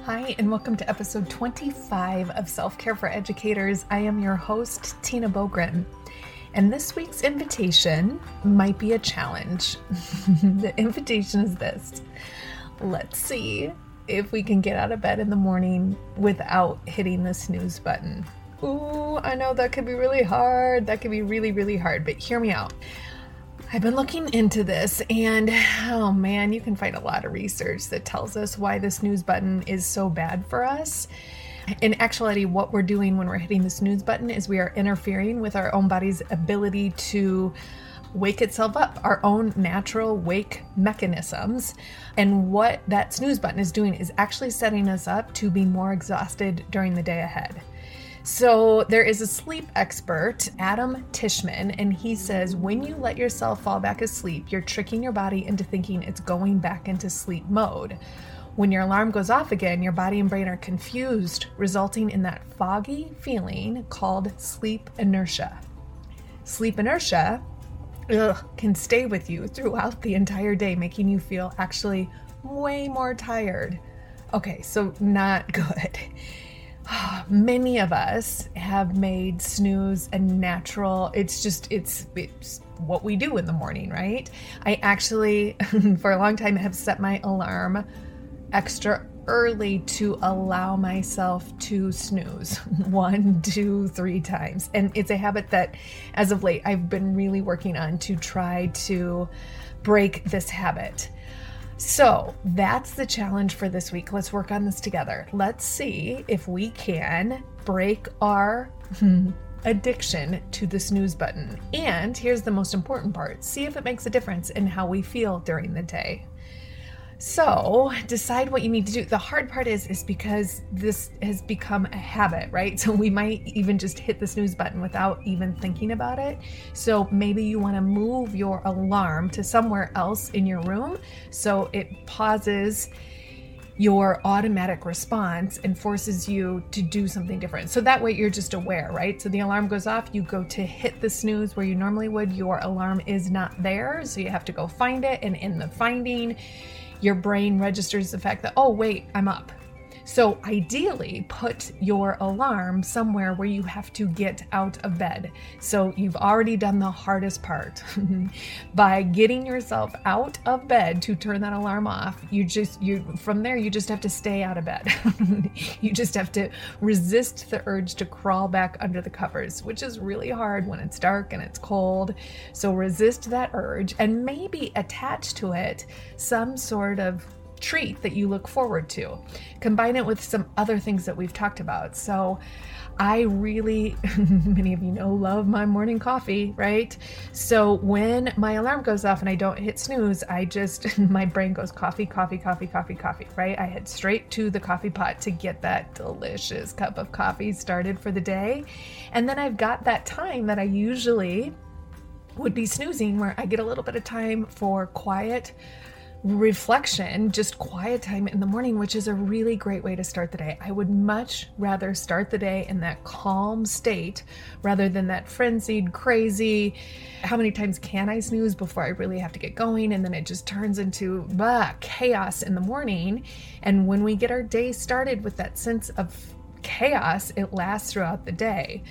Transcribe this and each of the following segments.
Hi, and welcome to episode 25 of Self Care for Educators. I am your host, Tina Boogren. And this week's invitation might be a challenge. the invitation is this let's see if we can get out of bed in the morning without hitting the snooze button. Ooh, I know that could be really hard. That could be really, really hard, but hear me out. I've been looking into this, and oh man, you can find a lot of research that tells us why the snooze button is so bad for us. In actuality, what we're doing when we're hitting the snooze button is we are interfering with our own body's ability to wake itself up, our own natural wake mechanisms. And what that snooze button is doing is actually setting us up to be more exhausted during the day ahead. So, there is a sleep expert, Adam Tishman, and he says when you let yourself fall back asleep, you're tricking your body into thinking it's going back into sleep mode. When your alarm goes off again, your body and brain are confused, resulting in that foggy feeling called sleep inertia. Sleep inertia ugh, can stay with you throughout the entire day, making you feel actually way more tired. Okay, so not good. many of us have made snooze a natural it's just it's it's what we do in the morning right? I actually for a long time have set my alarm extra early to allow myself to snooze one two three times. And it's a habit that as of late i've been really working on to try to break this habit so that's the challenge for this week. Let's work on this together. Let's see if we can break our hmm, addiction to the snooze button. And here's the most important part see if it makes a difference in how we feel during the day. So decide what you need to do. The hard part is is because this has become a habit, right? So we might even just hit the snooze button without even thinking about it. So maybe you want to move your alarm to somewhere else in your room so it pauses your automatic response and forces you to do something different. So that way you're just aware, right? So the alarm goes off, you go to hit the snooze where you normally would, your alarm is not there. So you have to go find it. And in the finding, your brain registers the fact that, oh, wait, I'm up. So, ideally, put your alarm somewhere where you have to get out of bed. So, you've already done the hardest part. By getting yourself out of bed to turn that alarm off, you just, you, from there, you just have to stay out of bed. you just have to resist the urge to crawl back under the covers, which is really hard when it's dark and it's cold. So, resist that urge and maybe attach to it some sort of treat that you look forward to. Combine it with some other things that we've talked about. So, I really, many of you know, love my morning coffee, right? So when my alarm goes off and I don't hit snooze, I just, my brain goes coffee, coffee, coffee, coffee, coffee, right? I head straight to the coffee pot to get that delicious cup of coffee started for the day. And then I've got that time that I usually would be snoozing where I get a little bit of time for quiet reflection, just quiet time in the morning, which is a really great way to start the day. I would much rather start the day in that calm state rather than that frenzied, crazy, how many times can I snooze before I really have to get going? And then it just turns into bah, chaos in the morning. And when we get our day started with that sense of chaos, it lasts throughout the day.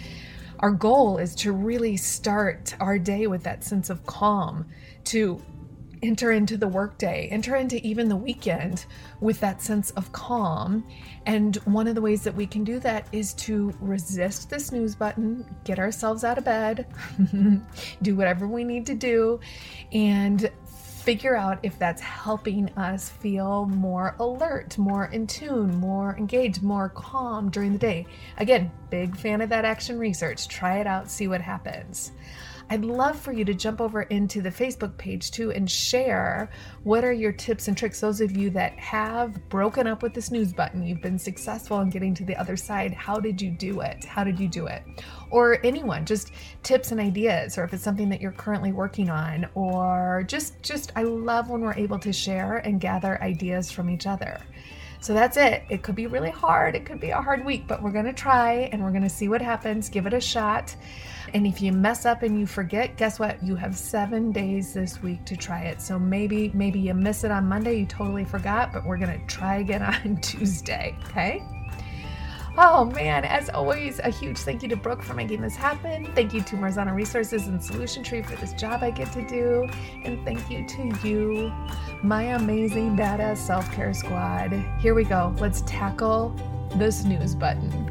Our goal is to really start our day with that sense of calm, to enter into the workday, enter into even the weekend with that sense of calm. And one of the ways that we can do that is to resist the snooze button, get ourselves out of bed, do whatever we need to do, and figure out if that's helping us feel more alert, more in tune, more engaged, more calm during the day. Again, big fan of that action research. Try it out, see what happens. I'd love for you to jump over into the Facebook page too and share what are your tips and tricks. Those of you that have broken up with the snooze button, you've been successful in getting to the other side. How did you do it? How did you do it? Or anyone, just tips and ideas, or if it's something that you're currently working on, or just, just, I love when we're able to share and gather ideas from each other. So that's it. It could be really hard. It could be a hard week, but we're going to try and we're going to see what happens. Give it a shot. And if you mess up and you forget, guess what? You have seven days this week to try it. So maybe, maybe you miss it on Monday, you totally forgot, but we're going to try again on Tuesday. Okay. Oh man, as always, a huge thank you to Brooke for making this happen. Thank you to Marzano Resources and Solution Tree for this job I get to do. And thank you to you, my amazing badass self care squad. Here we go. Let's tackle the snooze button.